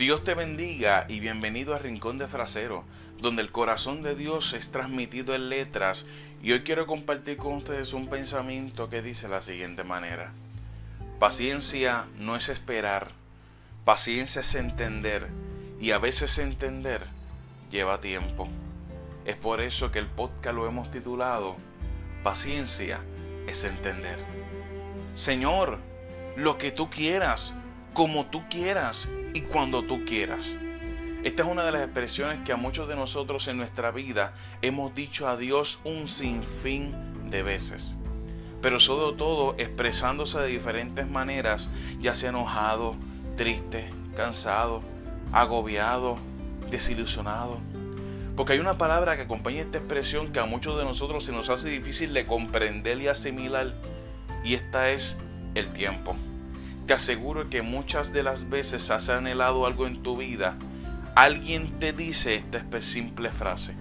Dios te bendiga y bienvenido a Rincón de Frasero, donde el corazón de Dios es transmitido en letras y hoy quiero compartir con ustedes un pensamiento que dice la siguiente manera. Paciencia no es esperar, paciencia es entender y a veces entender lleva tiempo. Es por eso que el podcast lo hemos titulado Paciencia es entender. Señor, lo que tú quieras, como tú quieras y cuando tú quieras. Esta es una de las expresiones que a muchos de nosotros en nuestra vida hemos dicho a Dios un sinfín de veces. Pero sobre todo expresándose de diferentes maneras, ya sea enojado, triste, cansado, agobiado, desilusionado. Porque hay una palabra que acompaña esta expresión que a muchos de nosotros se nos hace difícil de comprender y asimilar, y esta es el tiempo. Te aseguro que muchas de las veces has anhelado algo en tu vida. Alguien te dice esta simple frase.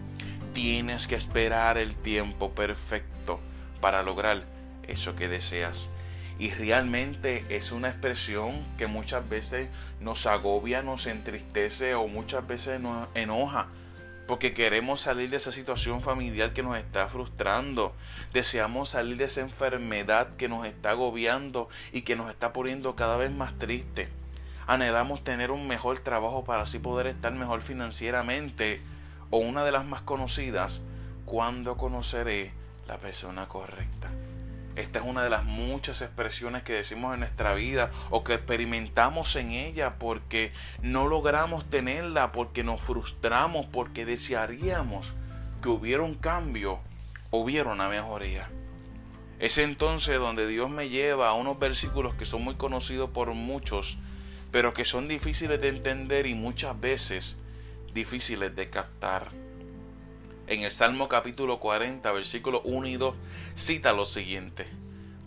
Tienes que esperar el tiempo perfecto para lograr eso que deseas. Y realmente es una expresión que muchas veces nos agobia, nos entristece o muchas veces nos enoja porque queremos salir de esa situación familiar que nos está frustrando. Deseamos salir de esa enfermedad que nos está agobiando y que nos está poniendo cada vez más triste. Anhelamos tener un mejor trabajo para así poder estar mejor financieramente. O una de las más conocidas, ¿cuándo conoceré la persona correcta? Esta es una de las muchas expresiones que decimos en nuestra vida o que experimentamos en ella porque no logramos tenerla, porque nos frustramos, porque desearíamos que hubiera un cambio, hubiera una mejoría. Es entonces donde Dios me lleva a unos versículos que son muy conocidos por muchos, pero que son difíciles de entender y muchas veces difíciles de captar en el Salmo capítulo 40, versículos 1 y 2, cita lo siguiente.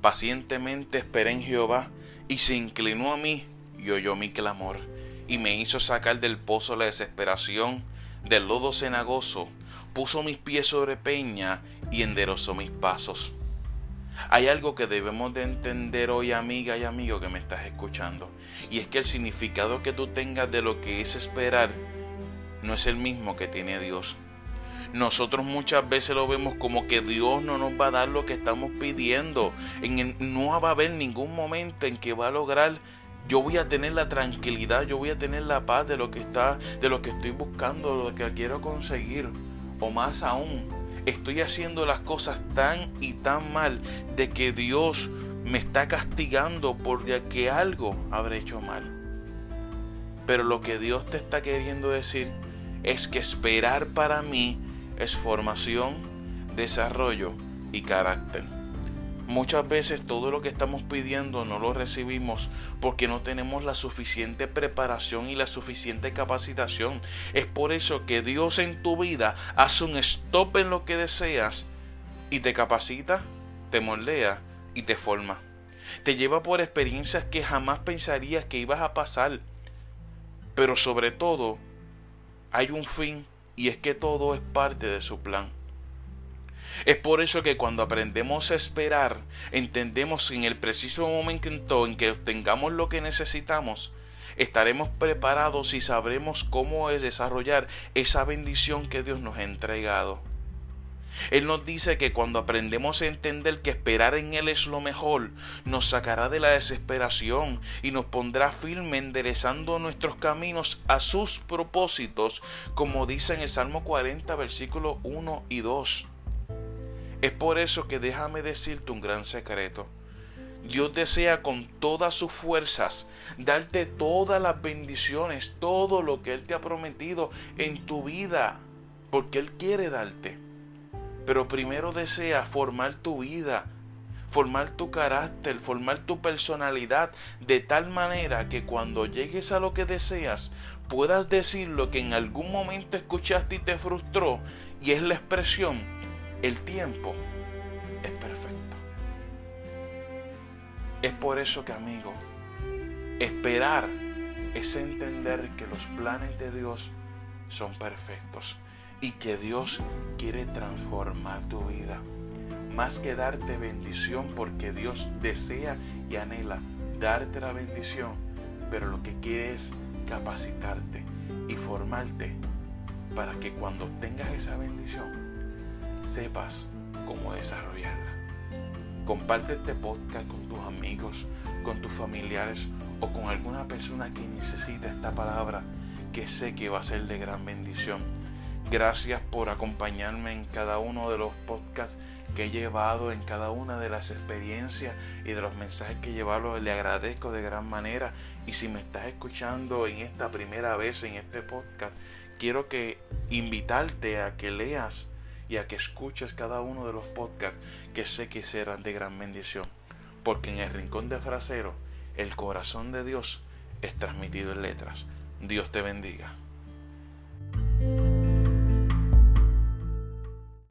Pacientemente esperé en Jehová, y se inclinó a mí y oyó mi clamor, y me hizo sacar del pozo la desesperación, del lodo cenagoso, puso mis pies sobre peña y enderezó mis pasos. Hay algo que debemos de entender hoy, amiga y amigo que me estás escuchando, y es que el significado que tú tengas de lo que es esperar no es el mismo que tiene Dios. Nosotros muchas veces lo vemos como que Dios no nos va a dar lo que estamos pidiendo. En no va a haber ningún momento en que va a lograr yo voy a tener la tranquilidad, yo voy a tener la paz de lo que está, de lo que estoy buscando, lo que quiero conseguir. O más aún, estoy haciendo las cosas tan y tan mal de que Dios me está castigando porque algo habré hecho mal. Pero lo que Dios te está queriendo decir es que esperar para mí es formación, desarrollo y carácter. Muchas veces todo lo que estamos pidiendo no lo recibimos porque no tenemos la suficiente preparación y la suficiente capacitación. Es por eso que Dios en tu vida hace un stop en lo que deseas y te capacita, te moldea y te forma. Te lleva por experiencias que jamás pensarías que ibas a pasar. Pero sobre todo, hay un fin y es que todo es parte de su plan. Es por eso que cuando aprendemos a esperar, entendemos que en el preciso momento en que obtengamos lo que necesitamos, estaremos preparados y sabremos cómo es desarrollar esa bendición que Dios nos ha entregado. Él nos dice que cuando aprendemos a entender que esperar en Él es lo mejor, nos sacará de la desesperación y nos pondrá firme enderezando nuestros caminos a sus propósitos, como dice en el Salmo 40, versículos 1 y 2. Es por eso que déjame decirte un gran secreto. Dios desea con todas sus fuerzas darte todas las bendiciones, todo lo que Él te ha prometido en tu vida, porque Él quiere darte. Pero primero desea formar tu vida, formar tu carácter, formar tu personalidad de tal manera que cuando llegues a lo que deseas puedas decir lo que en algún momento escuchaste y te frustró y es la expresión, el tiempo es perfecto. Es por eso que amigo, esperar es entender que los planes de Dios son perfectos y que Dios quiere transformar tu vida. Más que darte bendición porque Dios desea y anhela darte la bendición, pero lo que quiere es capacitarte y formarte para que cuando tengas esa bendición sepas cómo desarrollarla. Comparte este podcast con tus amigos, con tus familiares o con alguna persona que necesita esta palabra que sé que va a ser de gran bendición. Gracias por acompañarme en cada uno de los podcasts que he llevado, en cada una de las experiencias y de los mensajes que he llevado. Le agradezco de gran manera. Y si me estás escuchando en esta primera vez en este podcast, quiero que invitarte a que leas y a que escuches cada uno de los podcasts que sé que serán de gran bendición. Porque en el rincón de frasero, el corazón de Dios es transmitido en letras. Dios te bendiga.